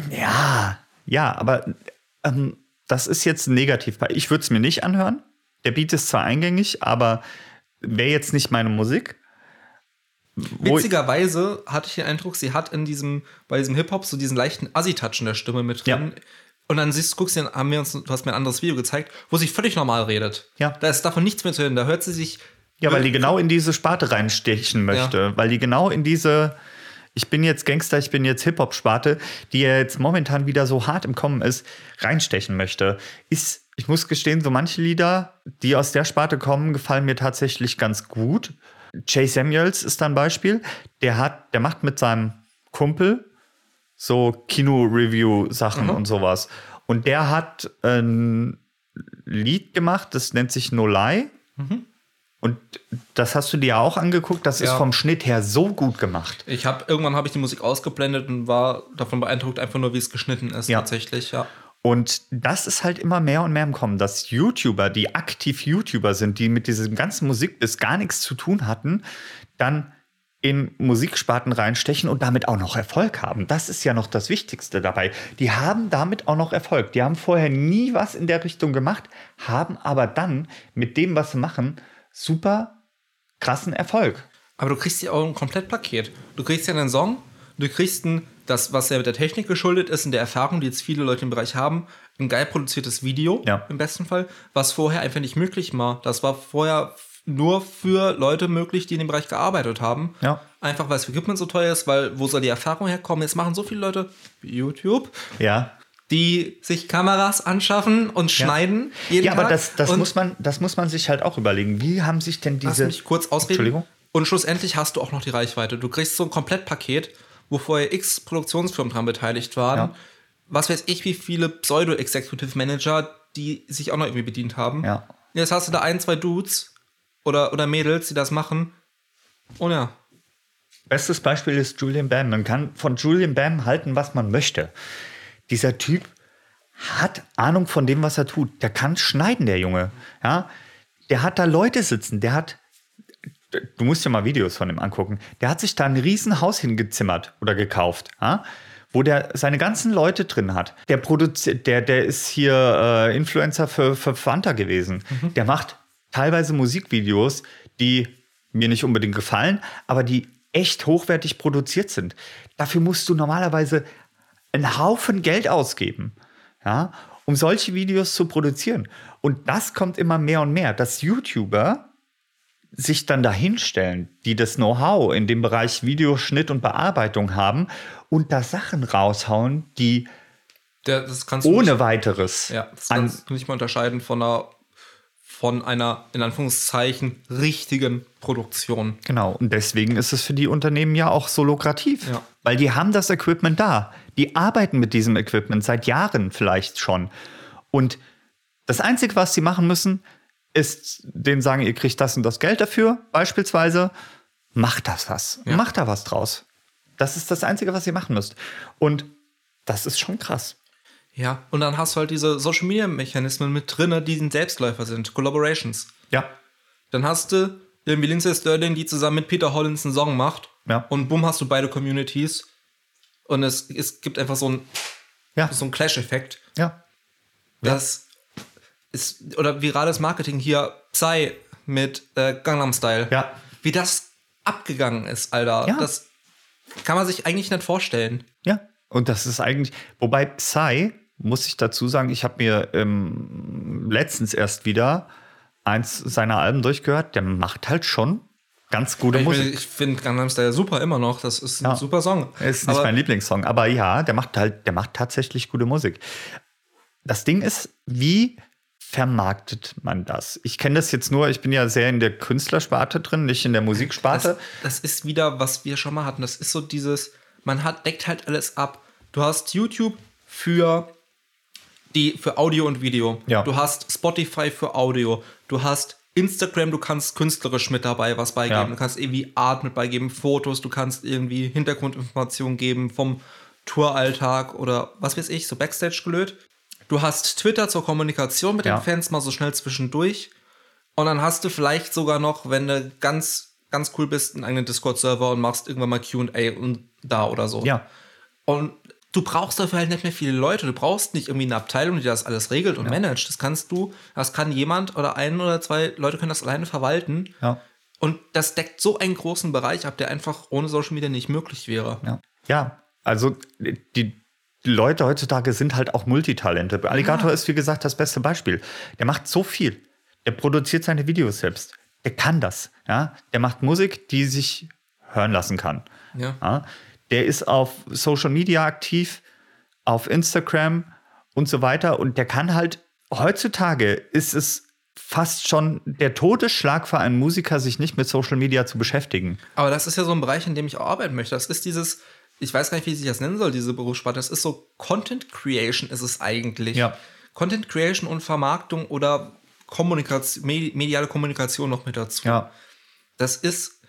ja, ja, aber ähm, das ist jetzt negativ. Ich würde es mir nicht anhören. Der Beat ist zwar eingängig, aber wäre jetzt nicht meine Musik. Witzigerweise hatte ich den Eindruck, sie hat in diesem, bei diesem Hip-Hop so diesen leichten Assi-Touch in der Stimme mit drin. Und dann siehst, guckst du, haben wir uns, du hast mir ein anderes Video gezeigt, wo sie völlig normal redet. Ja. Da ist davon nichts mehr zu hören. Da hört sie sich. Ja, weil die genau in diese Sparte reinstechen möchte. Weil die genau in diese, ich bin jetzt Gangster, ich bin jetzt Hip-Hop-Sparte, die ja jetzt momentan wieder so hart im Kommen ist, reinstechen möchte. Ist, ich muss gestehen, so manche Lieder, die aus der Sparte kommen, gefallen mir tatsächlich ganz gut. Jay Samuels ist da ein Beispiel. Der hat, der macht mit seinem Kumpel so Kino-Review-Sachen und sowas. Und der hat ein Lied gemacht, das nennt sich No Lie. Und das hast du dir auch angeguckt. Das ist Ja. vom Schnitt her so gut gemacht. Ich habe irgendwann habe ich die Musik ausgeblendet und war davon beeindruckt, einfach nur, wie es geschnitten ist, Ja. tatsächlich, ja. Und das ist halt immer mehr und mehr im Kommen, dass YouTuber, die aktiv YouTuber sind, die mit diesem ganzen Musikbiss gar nichts zu tun hatten, dann in Musiksparten reinstechen und damit auch noch Erfolg haben. Das ist ja noch das Wichtigste dabei. Die haben damit auch noch Erfolg. Die haben vorher nie was in der Richtung gemacht, haben aber dann mit dem, was sie machen, super krassen Erfolg. Aber du kriegst ja auch ein Komplettpaket. Du kriegst ja einen Song, du kriegst ein, das, was ja mit der Technik geschuldet ist, in der Erfahrung, die jetzt viele Leute im Bereich haben, ein geil produziertes Video, Ja. im besten Fall, was vorher einfach nicht möglich war. Das war vorher nur für Leute möglich, die in dem Bereich gearbeitet haben. Ja. Einfach weil das Equipment so teuer ist, weil wo soll die Erfahrung herkommen? Jetzt machen so viele Leute YouTube, Ja. die sich Kameras anschaffen und schneiden. jeden Ja, aber Tag. das, das, Und- muss man, das muss man sich halt auch überlegen. Wie haben sich denn Lass diese. mich kurz ausreden. Entschuldigung. Und schlussendlich hast du auch noch die Reichweite. Du kriegst so ein Komplettpaket, wo vorher x Produktionsfirmen dran beteiligt waren. Ja. Was weiß ich, wie viele Pseudo-Executive Manager, die sich auch noch irgendwie bedient haben. Ja. Jetzt hast du da ein, zwei Dudes oder, oder Mädels, die das machen. Und ja. Bestes Beispiel ist Julian Bam. Man kann von Julian Bam halten, was man möchte. Dieser Typ hat Ahnung von dem, was er tut. Der kann schneiden, der Junge. Ja, der hat da Leute sitzen. Der hat, du musst dir mal Videos von ihm angucken. Der hat sich da ein Riesenhaus hingezimmert oder gekauft. Ja? Wo der seine ganzen Leute drin hat. Der produziert, der, der ist hier äh, Influencer für, für Fanta gewesen. Der macht teilweise Musikvideos, die mir nicht unbedingt gefallen, aber die echt hochwertig produziert sind. Dafür musst du normalerweise einen Haufen Geld ausgeben, ja, um solche Videos zu produzieren. Und das kommt immer mehr und mehr, dass YouTuber sich dann dahinstellen, die das Know-how in dem Bereich Videoschnitt und Bearbeitung haben und da Sachen raushauen, die du ohne nicht, weiteres ja, das an, kannst du nicht mal unterscheiden von einer, von einer, in Anführungszeichen, richtigen Produktion. Genau, und deswegen ist es für die Unternehmen ja auch so lukrativ. Ja. Weil die haben das Equipment da. Die arbeiten mit diesem Equipment seit Jahren vielleicht schon. Und das Einzige, was sie machen müssen, ist denen sagen, ihr kriegt das und das Geld dafür, beispielsweise. Macht das was. Ja. Macht da was draus. Das ist das Einzige, was ihr machen müsst. Und das ist schon krass. Ja, und dann hast du halt diese Social Media Mechanismen mit drinne, die ein Selbstläufer sind, Collaborations. Ja. Dann hast du irgendwie Lindsay Sterling, die zusammen mit Peter Hollins einen Song macht. Ja. Und bumm, hast du beide Communities. Und es, es gibt einfach so einen Ja. so einen Clash-Effekt. Ja. Das ist, oder virales Marketing hier, Psy mit äh, Gangnam Style. Ja. Wie das abgegangen ist, Alter. Ja. Das kann man sich eigentlich nicht vorstellen. Ja, und das ist eigentlich, wobei Psy, muss ich dazu sagen, ich habe mir ähm, letztens erst wieder eins seiner Alben durchgehört, der macht halt schon ganz gute Ich, Musik. ich finde Gangnam Style super immer noch. Das ist ein Ja. super Song. Ist nicht Aber mein Lieblingssong, aber ja, der macht halt, der macht tatsächlich gute Musik. Das Ding ist, wie vermarktet man das? Ich kenne das jetzt nur, ich bin ja sehr in der Künstlersparte drin, nicht in der Musiksparte. Das, das ist wieder, was wir schon mal hatten. Das ist so dieses, man hat, deckt halt alles ab. Du hast YouTube für die, für Audio und Video. Ja. Du hast Spotify für Audio. Du hast Instagram, du kannst künstlerisch mit dabei was beigeben. Ja. Du kannst irgendwie Art mit beigeben, Fotos, du kannst irgendwie Hintergrundinformationen geben vom Touralltag oder was weiß ich, so Backstage gelöt. Du hast Twitter zur Kommunikation mit Ja. den Fans mal so schnell zwischendurch. Und dann hast du vielleicht sogar noch, wenn du ganz, ganz cool bist, einen eigenen Discord-Server und machst irgendwann mal QA und da oder so. Ja, Und du brauchst dafür halt nicht mehr viele Leute. Du brauchst nicht irgendwie eine Abteilung, die das alles regelt und managt. Das kannst du, das kann jemand oder ein oder zwei Leute können das alleine verwalten. ja. Und das deckt so einen großen Bereich ab, der einfach ohne Social Media nicht möglich wäre. Ja. ja, also die Leute heutzutage sind halt auch Multitalente. Alligator ist, wie gesagt, das beste Beispiel. Der macht so viel. Der produziert seine Videos selbst. Der kann das. Ja? Der macht Musik, die sich hören lassen kann. Ja. Ja? Der ist auf Social Media aktiv, auf Instagram und so weiter. Und der kann halt, heutzutage ist es fast schon der Todesschlag für einen Musiker, sich nicht mit Social Media zu beschäftigen. Aber das ist ja so ein Bereich, in dem ich auch arbeiten möchte. Das ist dieses, ich weiß gar nicht, wie sich das nennen soll, diese Berufssparte. Das ist so Content Creation ist es eigentlich. Ja. Content Creation und Vermarktung oder Kommunikation, medi- mediale Kommunikation noch mit dazu. Ja. Das ist,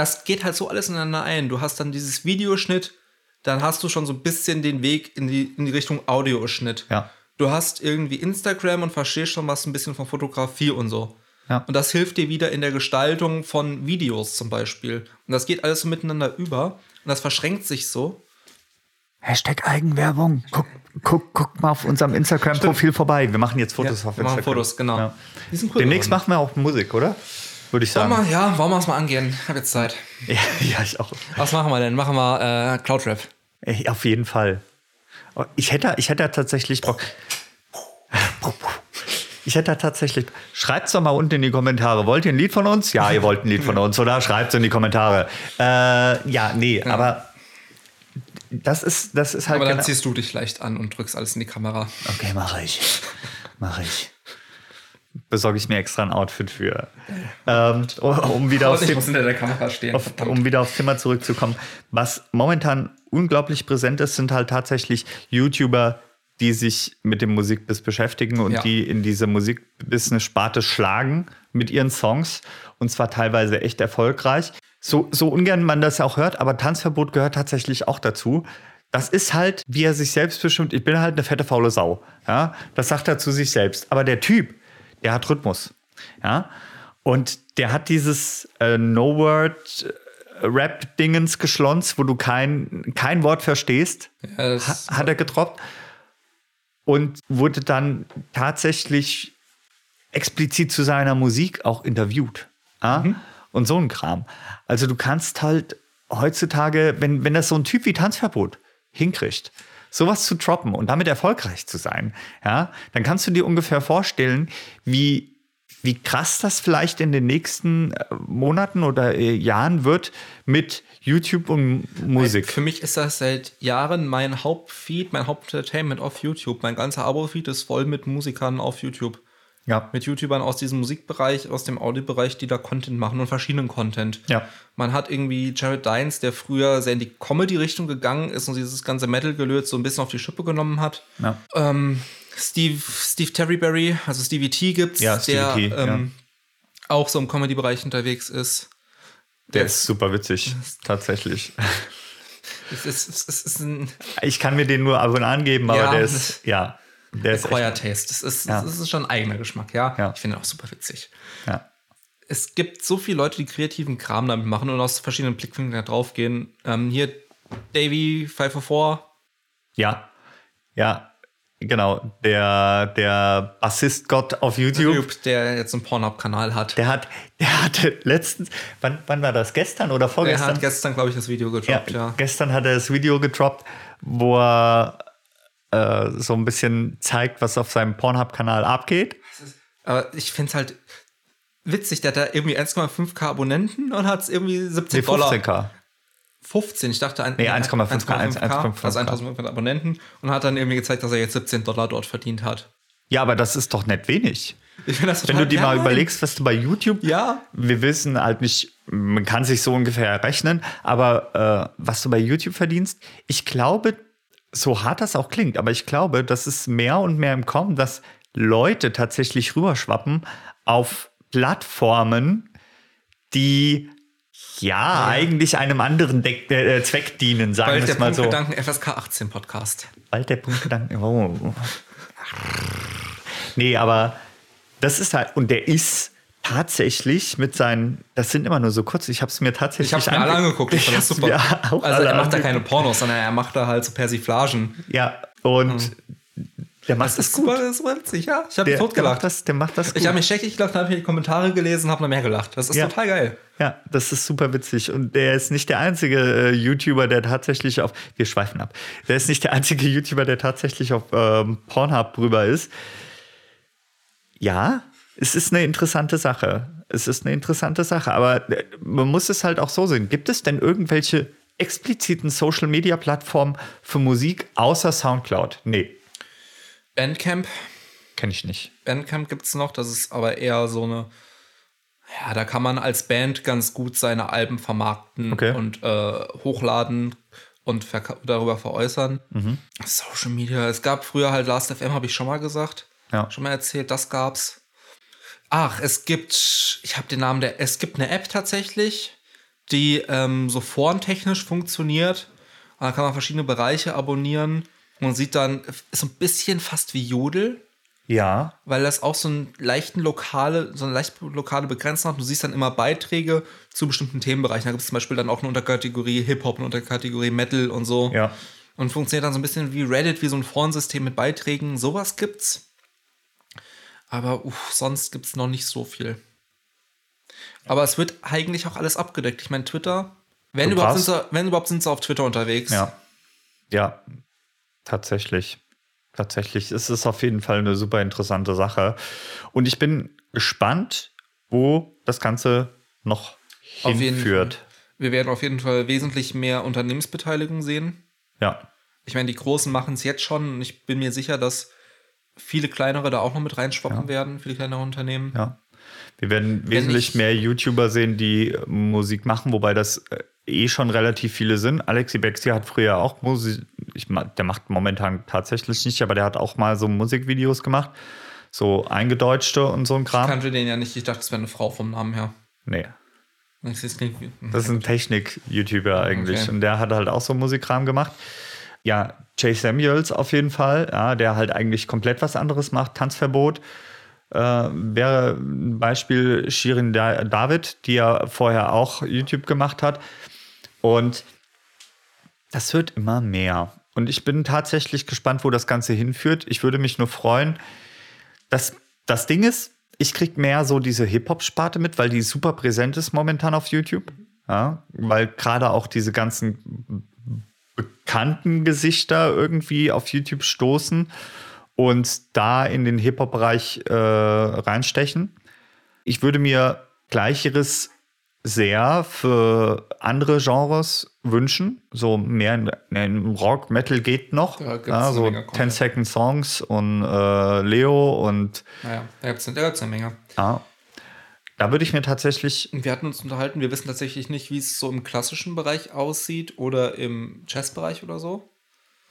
das geht halt so alles ineinander ein. Du hast dann dieses Videoschnitt, dann hast du schon so ein bisschen den Weg in die, in die Richtung Audioschnitt. Ja. Du hast irgendwie Instagram und verstehst schon was ein bisschen von Fotografie und so. Ja. Und das hilft dir wieder in der Gestaltung von Videos zum Beispiel. Und das geht alles so miteinander über. Und das verschränkt sich so. Hashtag Eigenwerbung. Guck, guck, guck mal auf unserem Instagram-Profil vorbei. Wir machen jetzt Fotos auf wir machen Instagram. Fotos, genau. Ja. Die sind cool Demnächst geworden. machen wir auch Musik, oder? Würde ich Wollen sagen. wir, ja, wollen wir es mal angehen? Ich habe jetzt Zeit. Ja, ja, ich auch. Was machen wir denn? Machen wir äh, Cloudrap. Ey, auf jeden Fall. Oh, Ich hätte, ich hätte tatsächlich Bock. Ich hätte tatsächlich. Schreibt's doch mal unten in die Kommentare. Wollt ihr ein Lied von uns? Ja, ihr wollt ein Lied von uns, oder? Schreibt's in die Kommentare. Äh, ja, nee, aber das ist, das ist halt Aber dann genau- ziehst du dich leicht an und drückst alles in die Kamera. Okay, mache ich. Mache ich. Besorge ich mir extra ein Outfit für. Ähm, um wieder aufs auf, um wieder aufs Thema zurückzukommen, was momentan unglaublich präsent ist, sind halt tatsächlich YouTuber, die sich mit dem Musikbiss beschäftigen und Ja. die in diese Musikbusiness-Sparte schlagen mit ihren Songs und zwar teilweise echt erfolgreich. So, so ungern man das auch hört, aber Tanzverbot gehört tatsächlich auch dazu. Das ist halt, wie er sich selbst bestimmt, ich bin halt eine fette faule Sau. Ja? Das sagt er zu sich selbst. Aber der Typ, der hat Rhythmus. Ja? Und der hat dieses äh, No-Word-Rap-Dingens geschlonzt, wo du kein, kein Wort verstehst, Ja, ha hat er getroppt und wurde dann tatsächlich explizit zu seiner Musik auch interviewt. Ja? Und so ein Kram. Also du kannst halt heutzutage, wenn, wenn das so ein Typ wie Tanzverbot hinkriegt, sowas zu droppen und damit erfolgreich zu sein, ja, dann kannst du dir ungefähr vorstellen, wie, wie krass das vielleicht in den nächsten äh, Monaten oder äh, Jahren wird mit YouTube und Musik. Für mich ist das seit Jahren mein Hauptfeed, mein Hauptentertainment auf YouTube. Mein ganzer Abo-Feed ist voll mit Musikern auf YouTube. Ja. Mit YouTubern aus diesem Musikbereich, aus dem Audiobereich, die da Content machen und verschiedenen Content. Ja. Man hat irgendwie Jared Dines, der früher sehr in die Comedy-Richtung gegangen ist und dieses ganze Metal-Gelöt so ein bisschen auf die Schippe genommen hat. Ja. Ähm, Steve, Steve Terryberry, also Stevie T gibt's, Ja, Stevie der T, ähm, auch so im Comedy-Bereich unterwegs ist. Der ist super witzig, tatsächlich. Es ist, es ist, ein Ich kann mir den nur ab und an geben, aber Ja, der das- ist, ja, der ist Acquired Taste. Das ist, Ja. das ist schon ein eigener Geschmack, ja. Ja. Ich finde ihn auch super witzig. ja. Es gibt so viele Leute, die kreativen Kram damit machen und aus verschiedenen Blickwinkeln da drauf gehen. Ähm, hier Davey 504. ja, ja, genau, der, der Bassist-Gott auf YouTube, Typ, der jetzt einen Pornhub-Kanal hat. der hat, der hatte letztens, wann, wann war das, gestern oder Der vorgestern? hat gestern, glaube ich, das Video ja, gedroppt, ja. Gestern hat er das Video gedroppt, wo er äh, so ein bisschen zeigt, was auf seinem Pornhub-Kanal abgeht. Aber ich finde es halt witzig, der hat da irgendwie 1,5k Abonnenten und hat es irgendwie 17 Nee, Dollar. 15k. 15, ich dachte ein, Nee, 1,5K, 1,5K, 1,5K. also 1500 Abonnenten und hat dann irgendwie gezeigt, dass er jetzt 17 Dollar dort verdient hat. Ja, aber das ist doch nicht wenig. Wenn du dir mal überlegst, was du bei YouTube, Ja. wir wissen halt nicht, man kann sich so ungefähr rechnen, aber äh, was du bei YouTube verdienst, ich glaube, so hart das auch klingt, aber ich glaube, das ist mehr und mehr im Kommen, dass Leute tatsächlich rüberschwappen auf Plattformen, die ja, eigentlich einem anderen Deck, äh, Zweck dienen, sagen wir es mal so. Punktgedanken FSK 18 Podcast. Bald der Punktgedanken. Oh. Nee, aber das ist halt, und der ist tatsächlich mit seinen, das sind immer nur so kurz, ich habe es mir tatsächlich Ich habe es mir alle ange- angeguckt, ich fand das super. also er macht da keine Pornos, sondern er macht da halt so Persiflagen. Ja, und der macht Das das, ist gut. super, das ist witzig, ja. Ich habe Der, mich der, macht das, der macht das gut. Ich habe mich scheckig gelacht, habe die Kommentare gelesen, habe noch mehr gelacht. Das ist Ja. total geil. Ja, das ist super witzig. Und der ist nicht der einzige äh, YouTuber, der tatsächlich auf. Wir schweifen ab. Der ist nicht der einzige YouTuber, der tatsächlich auf ähm, Pornhub drüber ist. Ja, es ist eine interessante Sache. Es ist eine interessante Sache. Aber äh, man muss es halt auch so sehen. Gibt es denn irgendwelche expliziten Social Media Plattformen für Musik außer Soundcloud? Nee, Bandcamp. kenne ich nicht. Bandcamp gibt es noch, das ist aber eher so eine. Ja, da kann man als Band ganz gut seine Alben vermarkten Okay. und äh, hochladen und darüber veräußern. Mhm. Social Media. Es gab früher halt Last.fm, habe ich schon mal gesagt. Ja. Schon mal erzählt, das gab's. Ach, es gibt, ich habe den Namen der, es gibt eine App tatsächlich, die ähm, so forentechnisch funktioniert. Und da kann man verschiedene Bereiche abonnieren und sieht dann, ist so ein bisschen fast wie Jodel. Ja. weil das auch so einen leichten lokale, so eine leicht lokale Begrenzung hat. Du siehst dann immer Beiträge zu bestimmten Themenbereichen. Da gibt es zum Beispiel dann auch eine Unterkategorie Hip-Hop, eine Unterkategorie Metal und so. Ja. Und formationiert dann so ein bisschen wie Reddit, wie so ein Forensystem mit Beiträgen. Sowas gibt's. Aber uff, sonst gibt's noch nicht so viel. Aber es wird eigentlich auch alles abgedeckt. Ich meine, Twitter, wenn überhaupt, sind sie, wenn überhaupt sind sie auf Twitter unterwegs. Ja. Ja, tatsächlich. Tatsächlich ist es auf jeden Fall eine super interessante Sache. Und ich bin gespannt, wo das Ganze noch hinführt. Wir werden auf jeden Fall wesentlich mehr Unternehmensbeteiligung sehen. Ja. Ich meine, die Großen machen es jetzt schon und ich bin mir sicher, dass viele kleinere da auch noch mit reinschwappen werden, viele kleinere Unternehmen. Ja. Wir werden wesentlich ich- mehr YouTuber sehen, die äh, Musik machen, wobei das äh, eh schon relativ viele sind. Alexi Bexi hat früher auch Musik, ich, der macht momentan tatsächlich nicht, aber der hat auch mal so Musikvideos gemacht. So eingedeutschte und so ein Ich Kram. kannte den ja nicht, ich dachte, es wäre eine Frau vom Namen her. Nee. Das ist ein Technik-YouTuber eigentlich. Okay. Und der hat halt auch so Musikkram gemacht. Ja, Jay Samuels auf jeden Fall, ja, der halt eigentlich komplett was anderes macht. Tanzverbot äh, wäre ein Beispiel Shirin Da- David, die ja vorher auch YouTube gemacht hat. Und das wird immer mehr. Und ich bin tatsächlich gespannt, wo das Ganze hinführt. Ich würde mich nur freuen, das, das Ding ist, ich krieg mehr so diese Hip-Hop-Sparte mit, weil die super präsent ist momentan auf YouTube. Ja, weil gerade auch diese ganzen bekannten Gesichter irgendwie auf YouTube stoßen und da in den Hip-Hop-Bereich äh, reinstechen. Ich würde mir Gleicheres sehr für andere Genres wünschen. So mehr in, in Rock, Metal geht noch. Da Ja, eine so Menge 10 Content. Second Songs und äh, Leo und Naja, da gibt es da gibt's eine Menge. ja. Da würde ich mir tatsächlich, wir hatten uns unterhalten, wir wissen tatsächlich nicht, wie es so im klassischen Bereich aussieht oder im Jazzbereich oder so.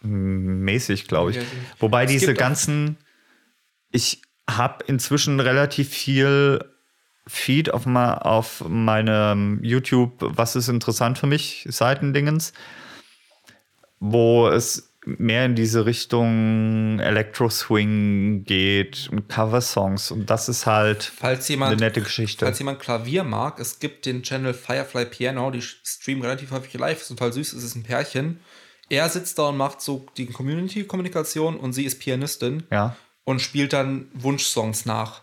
mäßig, glaube ich. Ja, Wobei es diese ganzen, ich habe inzwischen relativ viel Feed auf, ma, auf meinem YouTube, was ist interessant für mich, Seitendingens, wo es mehr in diese Richtung Electro-Swing geht und Cover-Songs und das ist halt Falls jemand, eine nette Geschichte. falls jemand Klavier mag, es gibt den Channel Firefly Piano, die streamen relativ häufig live, ist total süß, es ist ein Pärchen. Er sitzt da und macht so die Community-Kommunikation und sie ist Pianistin Ja, und spielt dann Wunschsongs nach.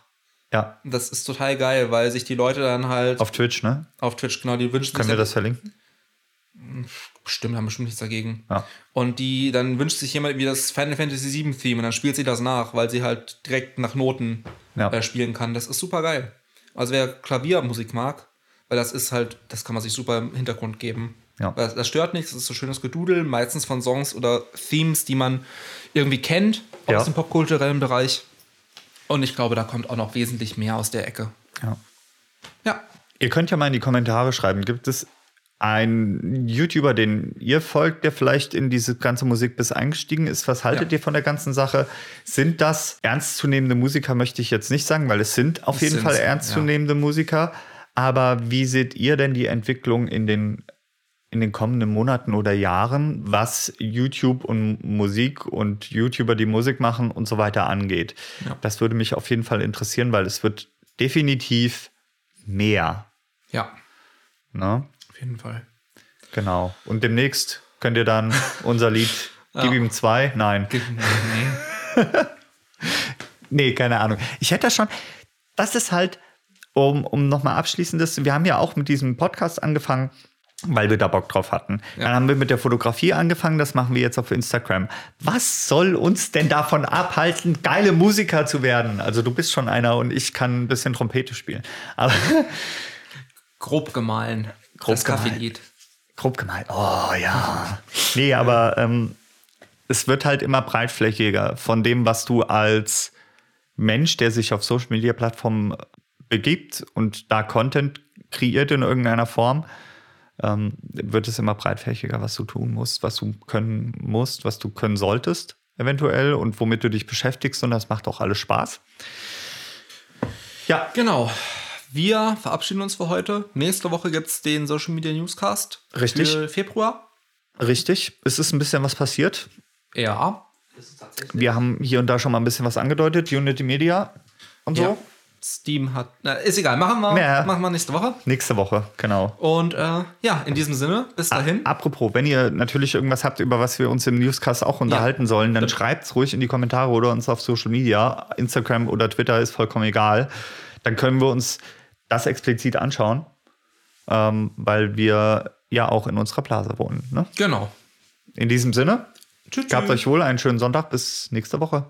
ja, Das ist total geil, weil sich die Leute dann halt auf Twitch, ne? auf Twitch genau die wünschen Können wir das verlinken? Bestimmt, haben bestimmt nichts dagegen. Ja. Und die, dann wünscht sich jemand wie das Final Fantasy VII Theme und dann spielt sie das nach, weil sie halt direkt nach Noten Ja. äh, spielen kann. Das ist super geil. Also wer Klaviermusik mag, weil das ist halt, das kann man sich super im Hintergrund geben. Ja. Das, das stört nichts, das ist so schönes Gedudel, meistens von Songs oder Themes, die man irgendwie kennt aus dem popkulturellen Bereich. Und ich glaube, da kommt auch noch wesentlich mehr aus der Ecke. Ja. Ja. Ihr könnt ja mal in die Kommentare schreiben, gibt es einen YouTuber, den ihr folgt, der vielleicht in diese ganze Musik bis eingestiegen ist? Was haltet Ja. ihr von der ganzen Sache? Sind das ernstzunehmende Musiker, möchte ich jetzt nicht sagen, weil es sind auf Es jeden sind Fall ernstzunehmende Musiker. Aber wie seht ihr denn die Entwicklung in den, in den kommenden Monaten oder Jahren, was YouTube und Musik und YouTuber, die Musik machen und so weiter angeht? Ja. Das würde mich auf jeden Fall interessieren, weil es wird definitiv mehr. Ja, Ne? Auf jeden Fall. Genau. Und demnächst könnt ihr dann unser Lied Gib ihm zwei? Nein. Nee. Nee, keine Ahnung. Ich hätte das schon. Das ist halt, um, um nochmal abschließendes, wir haben ja auch mit diesem Podcast angefangen, weil wir da Bock drauf hatten. Dann haben wir mit der Fotografie angefangen, das machen wir jetzt auf Instagram. Was soll uns denn davon abhalten, geile Musiker zu werden? Also du bist schon einer und ich kann ein bisschen Trompete spielen. Aber Grob gemahlen. Grob Kaffeelied. grob gemalt. Oh ja. Nee, aber ähm, es wird halt immer breitflächiger von dem, was du als Mensch, der sich auf Social Media Plattformen begibt und da Content kreiert in irgendeiner Form, ähm, wird es immer breitflächiger, was du tun musst, was du können musst, was du können solltest, eventuell und womit du dich beschäftigst und das macht auch alles Spaß. Ja, Genau. Wir verabschieden uns für heute. Nächste Woche gibt es den Social Media Newscast. Richtig. Für Februar. richtig. Es ist ein bisschen was passiert. Ja. Wir haben hier und da schon mal ein bisschen was angedeutet. Unity Media und so. Ja. Steam hat. Na, ist egal, machen wir, Ja. machen wir nächste Woche. Nächste Woche, genau. Und äh, ja, in diesem Sinne, bis dahin. Apropos, wenn ihr natürlich irgendwas habt, über was wir uns im Newscast auch unterhalten sollen, dann schreibt's ruhig in die Kommentare oder uns auf Social Media. Instagram oder Twitter ist vollkommen egal. Dann können wir uns das explizit anschauen, ähm, weil wir ja auch in unserer Blase wohnen. Ne? Genau. In diesem Sinne, Tschüss. gehabt euch wohl einen schönen Sonntag. Bis nächste Woche.